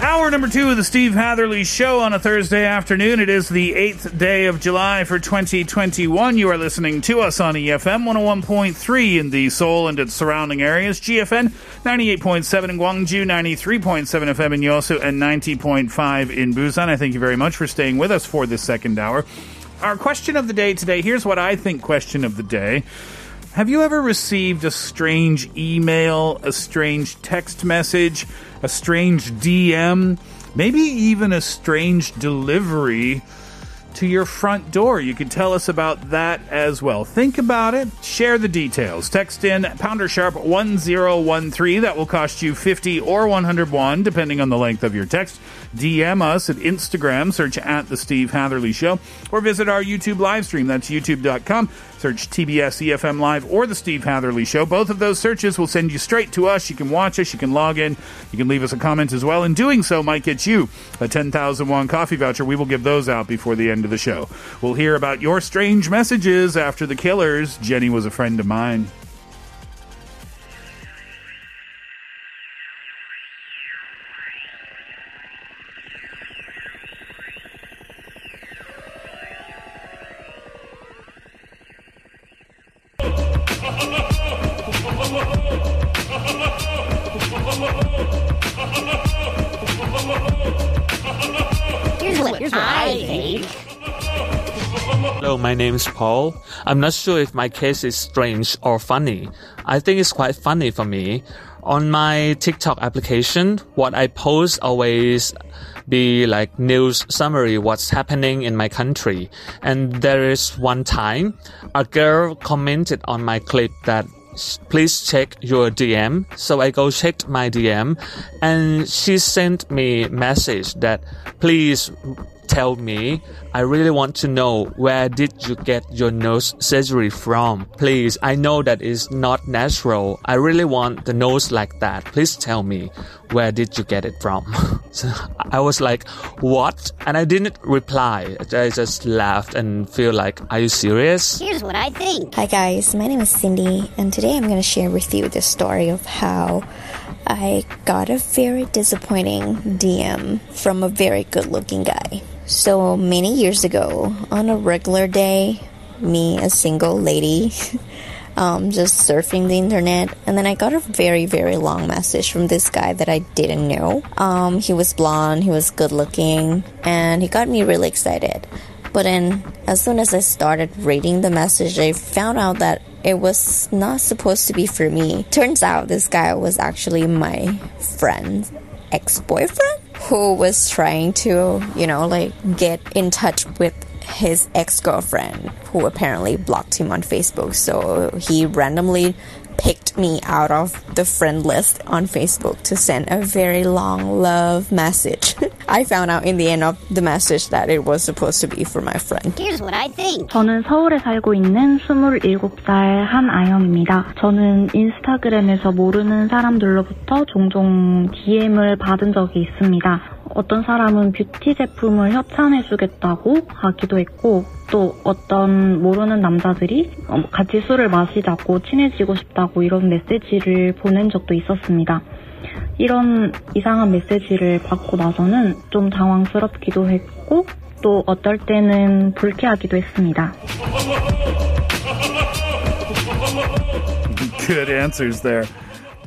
Hour number two of the Steve Hatherley Show on a Thursday afternoon. It is the 8th day of July for 2021. You are listening to us on EFM 101.3 in the Seoul and its surrounding areas, GFN 98.7 in Gwangju, 93.7 FM in Yosu, and 90.5 in Busan. I thank you very much for staying with us for this second hour. Our question of the day today here's what I think question of the day. Have you ever received a strange email, a strange text message, a strange DM, maybe even a strange delivery to your front door? You could tell us about that as well. Think about it, share the details. Text in pounder sharp 1013. That will cost you 50 or 101, depending on the length of your text. DM us at Instagram, search at The Steve Hatherley Show, or visit our YouTube live stream. That's youtube.com. Search TBS EFM Live or The Steve Hatherley Show. Both of those searches will send you straight to us. You can watch us, you can log in, you can leave us a comment as well. And doing so might get you a 10,000 won coffee voucher. We will give those out before the end of the show. We'll hear about your strange messages after the killers. Jenny was a friend of mine. Here's what, here's what I think. Hello, my name is Paul. I'm not sure if my case is strange or funny. I think it's quite funny for me. On my TikTok application, what I post always be like news summary what's happening in my country. And there is one time a girl commented on my clip that please check your DM. So I go checked my DM and she sent me message that please tell me. I really want to know where did you get your nose surgery from? Please, I know that is not natural. I really want the nose like that. Please tell me where did you get it from? so I was like, what? And I didn't reply. I just laughed and feel like, are you serious? Here's what I think. Hi guys, my name is Cindy, and today I'm going to share with you the story of how I got a very disappointing DM from a very good looking guy. So many years ago, on a regular day, me, a single lady, um, just surfing the internet, and then I got a very, very long message from this guy that I didn't know. Um, he was blonde, he was good looking, and he got me really excited. But then, as soon as I started reading the message, I found out that it was not supposed to be for me. Turns out this guy was actually my friend's ex boyfriend who was trying to, you know, like get in touch with his ex girlfriend who apparently blocked him on Facebook. So he randomly picked me out of the friend list on Facebook to send a very long love message. I found out in the end of the message that it was supposed to be for my friend. Here's what I think. 저는 서울에 살고 있는 27살 한아영입니다. 저는 인스타그램에서 모르는 사람들로부터 종종 DM을 받은 적이 있습니다. 어떤 사람은 뷰티 제품을 협찬해주겠다고 하기도 했고, 또 어떤 모르는 남자들이 어, 같이 술을 마시자고 친해지고 싶다고 이런 메시지를 보낸 적도 있었습니다. 이런 이상한 메시지를 받고 나서는 좀 당황스럽기도 했고, 또 어떨 때는 불쾌하기도 했습니다. Good answers there.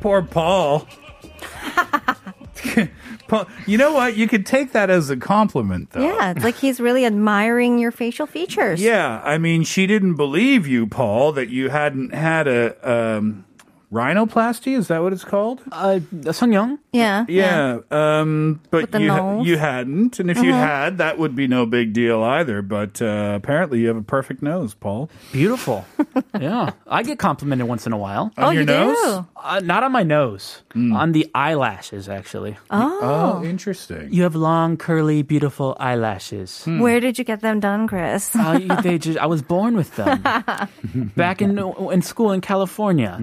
Poor Paul. Paul, you know what? You could take that as a compliment, though. Yeah, it's like he's really admiring your facial features. Yeah, I mean, she didn't believe you, Paul, that you hadn't had a um, rhinoplasty. Is that what it's called? Uh, 성형? Yeah. Yeah, um, but you nose. you hadn't, and if you Mhm. had, that would be no big deal either. But uh, apparently, you have a perfect nose, Paul. Beautiful. yeah. I get complimented once in a while. On Oh, your you nose? do? Uh, not on my nose. On the eyelashes, actually. Oh. interesting. You have long, curly, beautiful eyelashes. Where did you get them done, Chris? Uh, they just, I was born with them. Back in in school in California,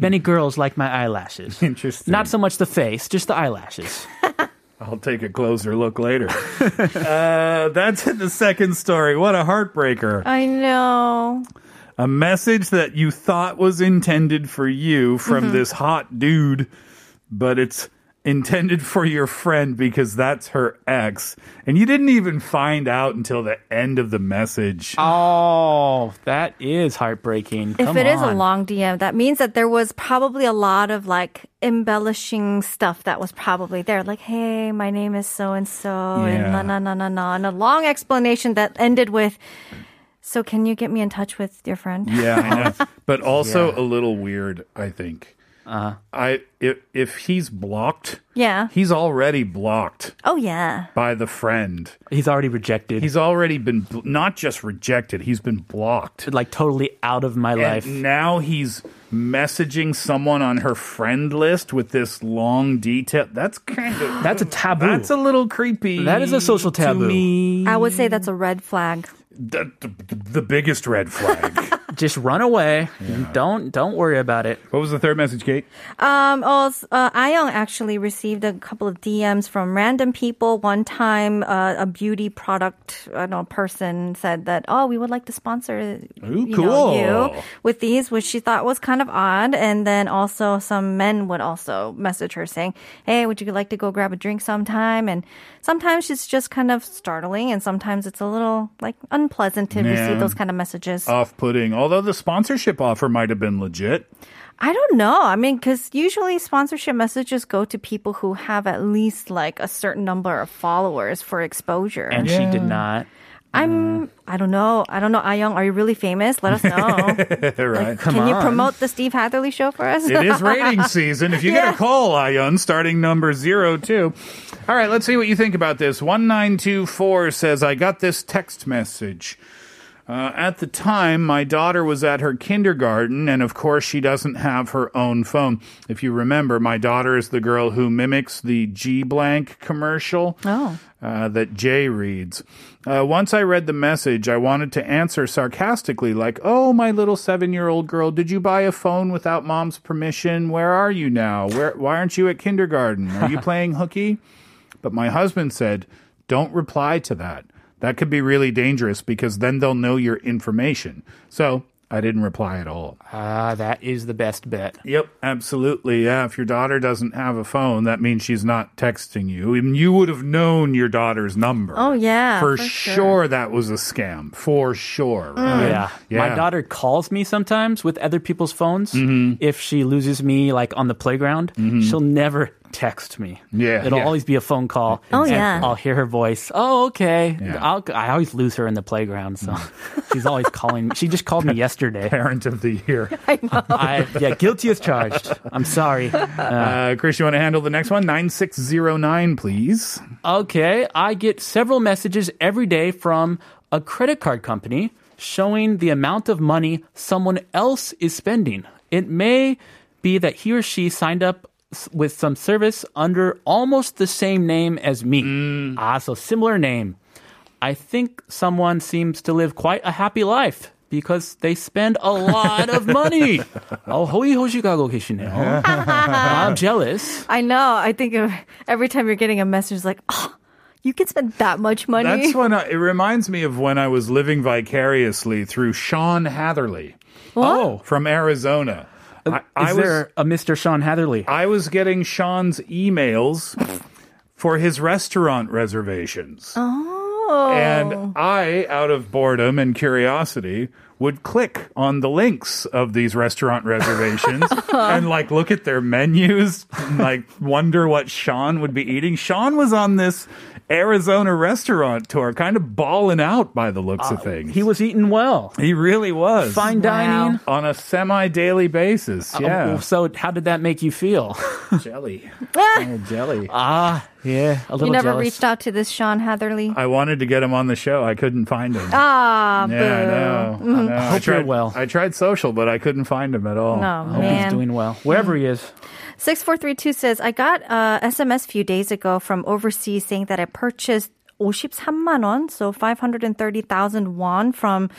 many girls like my eyelashes. Interesting. Not so much the face, just the eyelashes. I'll take a closer look later. uh, that's in the second story. What a heartbreaker. I know. A message that you thought was intended for you from Mhm. this hot dude, but it's intended for your friend because that's her ex. And you didn't even find out until the end of the message. Oh, that is heartbreaking. If Come it is a long DM, that means that there was probably a lot of like embellishing stuff that was probably there. Like, hey, my name is so and so, and na na na na na, and a long explanation that ended with. So can you get me in touch with your friend? Yeah, I know. But also Yeah. a little weird, I think. Uh, I if if he's blocked, Yeah. he's already blocked Oh yeah. by the friend. He's already rejected. He's already been bl- not just rejected, he's been blocked. like totally out of my And life. now he's messaging someone on her friend list with this long detail. That's kind of That's a taboo. That's a little creepy. That is a social to taboo. me. I would say that's a red flag. The, the, the biggest red flag. Just run away. Don't don't worry about it. what was the third message, Kate? Um, also, uh, Ayong actually received a couple of DMs from random people. One time, uh, a beauty product, I don't know, person said that, oh, we would like to sponsor Ooh, you, know, you with these, which she thought was kind of odd. And then also some men would also message her saying, hey, would you like to go grab a drink sometime? And sometimes it's just kind of startling, and sometimes it's a little like unpleasant to Yeah. receive those kind of messages. Off-putting. Although the sponsorship offer might have been legit. I don't know. I mean, because usually sponsorship messages go to people who have at least like a certain number of followers for exposure. And she did not. I'm, I don't know. I don't know. Ah Ayong, are you really famous? Let us know. right. Can you promote the Steve Hatherley show for us? It is rating season. If you get a call, ah Ayun, starting number zero two. All right, let's see what you think about this. 1924 says, I got this text message. Uh, at the time, my daughter was at her kindergarten, and of course, she doesn't have her own phone. If you remember, my daughter is the girl who mimics the G blank commercial Oh. uh, that Jay reads. Uh, once I read the message, I wanted to answer sarcastically, like, Oh, my little seven year old girl, did you buy a phone without mom's permission? Where are you now? Where, why aren't you at kindergarten? Are you playing hooky? But my husband said, Don't reply to that. That could be really dangerous because then they'll know your information. So I didn't reply at all. Ah, that is the best bet. Yep, absolutely. Yeah, if your daughter doesn't have a phone, that means she's not texting you. And you would have known your daughter's number. Oh, yeah. For, for sure. that was a scam. For sure. Right? Yeah. My daughter calls me sometimes with other people's phones. Mm-hmm. If she loses me, like on the playground, she'll never text me. Yeah, It'll yeah. always be a phone call. Oh, yeah. I'll hear her voice. Oh, okay. Yeah. I'll, I always lose her in the playground, so she's always calling me. She just called me yesterday. Parent of the year. I know. I, yeah, guilty as charged. I'm sorry. Uh, Chris, you want to handle the next one? 9609, please. Okay, I get several messages every day from a credit card company showing the amount of money someone else is spending. It may be that he or she signed up s- with some service under almost the same name as me. Ah, so similar name. I think someone seems to live quite a happy life because they spend a lot of money. 어, 호의호식하고 계시네요. I'm jealous. I know. I think of every time you're getting a message like, oh, you can spend that much money. That's when I, it reminds me of when I was living vicariously through Sean Hatherley. Oh, from Arizona. I, Is I was, there a Mr. Sean Hatherley? I was getting Sean's emails for his restaurant reservations. oh. And I, out of boredom and curiosity, would click on the links of these restaurant reservations and like look at their menus and like wonder what Sean would be eating. Sean was on this Arizona restaurant tour, kind of balling out by the looks of things. Uh, He was eating well. He really was. Fine dining. On a semi daily basis. Uh, Yeah. so how did that make you feel? jelly. Ah, Oh, jelly. Ah, yeah, a little you never jealous. reached out to this Sean Hatherley. I wanted to get him on the show. I couldn't find him. Ah, yeah, I know. boo. I, know. I Hope you're tried well. I tried social, but I couldn't find him at all. No, I hope he's doing well. Wherever he is. 6432 says, I got a SMS a few days ago from overseas saying that I purchased 53만 원, so 530,000 won from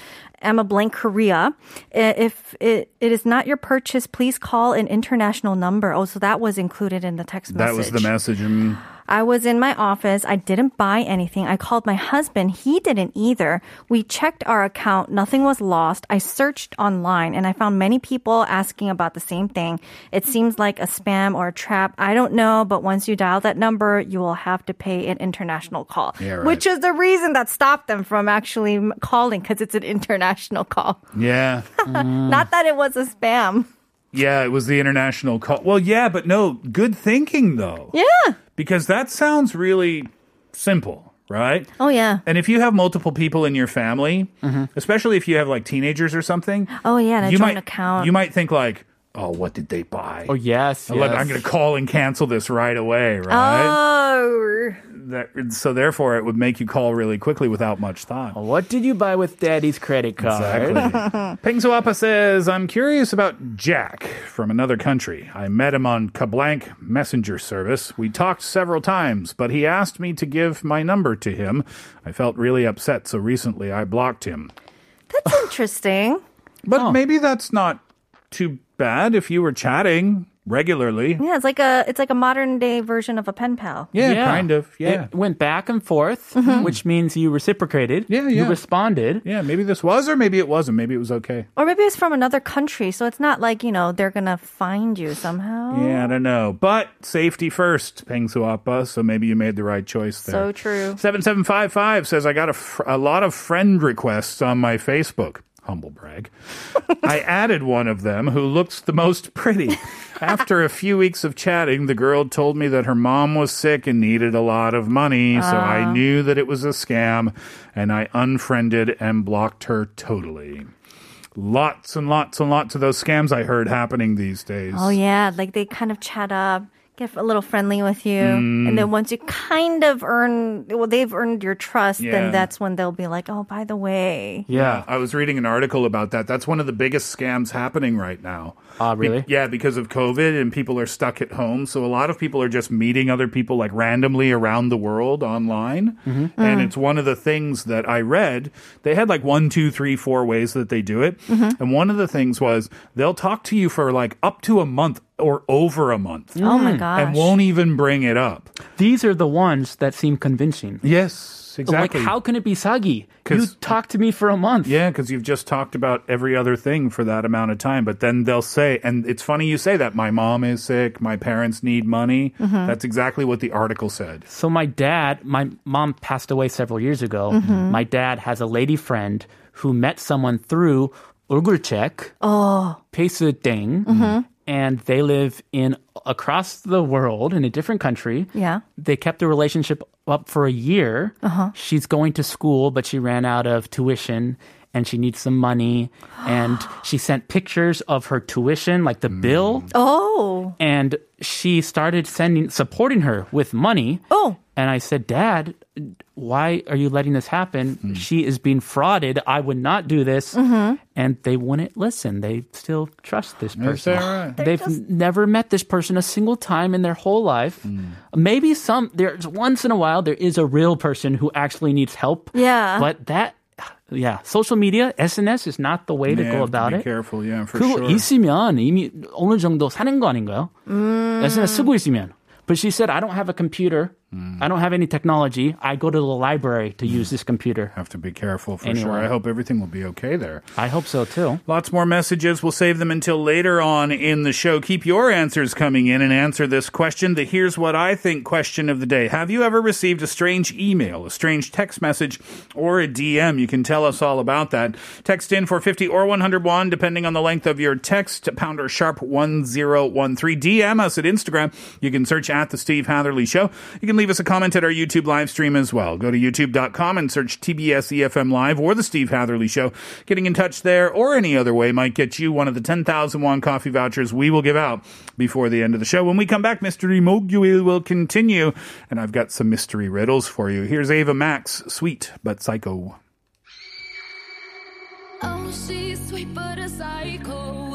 Emma Blank Korea. If it, it is not your purchase, please call an international number. Oh, so that was included in the text That message. That was the message. Mm. Mm. I was in my office. I didn't buy anything. I called my husband. He didn't either. We checked our account. Nothing was lost. I searched online and I found many people asking about the same thing. It seems like a spam or a trap. I don't know, but once you dial that number, you will have to pay an international call, Yeah, right. which is the reason that stopped them from actually calling because it's an international call. Yeah. Not that it was a spam. Yeah, it was the international call. Well, yeah, but no, good thinking though. Yeah. Because that sounds really simple, right? Oh, yeah. And if you have multiple people in your family, mm-hmm. especially if you have like teenagers or something, Oh, yeah. And a you joint might account. you might think like, "Oh, what did they buy?" Oh yes, yes. I'm going to call and cancel this right away, right? Oh. That, so therefore, it would make you call really quickly without much thought. What did you buy with Daddy's credit card? Exactly. Pingsuapa says, I'm curious about Jack from another country. I met him on Kablank messenger service. We talked several times, but he asked me to give my number to him. I felt really upset, so recently I blocked him. That's interesting. But maybe that's not too bad if you were chatting regularly. Yeah, it's like a it's like a modern day version of a pen pal. Yeah, kind of. Yeah. It went back and forth, mm-hmm. which means you reciprocated. Yeah, yeah, You responded. Yeah, maybe this was, or maybe it wasn't. Maybe it was okay. Or maybe it's from another country, so it's not like, you know, they're gonna find you somehow. Yeah, I don't know. But safety first, Peng Suapa, so maybe you made the right choice there. So true. 7755 says, I got a, fr- a lot of friend requests on my Facebook. Humble brag. I added one of them who looks the most pretty. After a few weeks of chatting, the girl told me that her mom was sick and needed a lot of money, so I Ah. knew that it was a scam, and I unfriended and blocked her totally. Lots and lots and lots of those scams I heard happening these days. Oh yeah, like they kind of chat up, get a little friendly with you, Mm. and then once you kind of earn, well, they've earned your trust, Yeah. then that's when they'll be like, oh, by the way. Yeah, I was reading an article about that. That's one of the biggest scams happening right now. Ah, Be- really? yeah, because of COVID and people are stuck at home. So a lot of people are just meeting other people like randomly around the world online. Mm-hmm. And it's one of the things that I read. They had like one, two, three, four ways that they do it. Mm-hmm. And one of the things was they'll talk to you for like up to a month or over a month. Oh my Mm. gosh. And won't even bring it up. These are the ones that seem convincing. Yes, exactly. Like, how can it be saggy? You 'Cause- talked to me for a month. Yeah, because you've just talked about every other thing for that amount of time. But then they'll say, and it's funny you say that, my mom is sick, my parents need money. Mhm. That's exactly what the article said. So my dad, my mom passed away several years ago. Mhm. My dad has a lady friend who met someone through 얼굴 check, Oh. 페이스 땡, Mhm. and they live in across the world in a different country. Yeah. They kept the relationship up for a year. Uh-huh. She's going to school, but she ran out of tuition and she needs some money. and she sent pictures of her tuition, like the bill. Oh. And she started sending, supporting her with money. Oh. And I said, Dad, why are you letting this happen? She is being frauded. I would not do this. Mhm. And they wouldn't listen. They still trust this person. right? They've never met this person a single time in their whole life. Maybe some, there's once in a while, there is a real person who actually needs help. Yeah. But that, yeah, social media, SNS is not the way to Yeah, go about be it. careful, yeah, for 그거 sure. 있으면 이미 어느 정도 사는 거 아닌가요? 음. SNS 쓰고 있으면. But she said, I don't have a computer. Mm. I don't have any technology. I go to the library to use this computer. Have to be careful for Anyway. sure. I hope everything will be okay there. I hope so too. Lots more messages. We'll save them until later on in the show. Keep your answers coming in and answer this question. The here's what I think question of the day. Have you ever received a strange email, a strange text message, or a DM? You can tell us all about that. Text in for 50 or 101, depending on the length of your text. Pounder sharp 1013. DM us at Instagram. You can search at The Steve Hatherley Show. You can leave us a comment at our YouTube live stream as well. Go to youtube.com and search TBS EFM Live or The Steve Hatherley Show. Getting in touch there or any other way might get you one of the 10,000 won coffee vouchers we will give out before the end of the show. When we come back, Mystery Mogul will continue, and I've got some mystery riddles for you. Here's Ava Max, Sweet but Psycho. Oh, she's sweet but a psycho.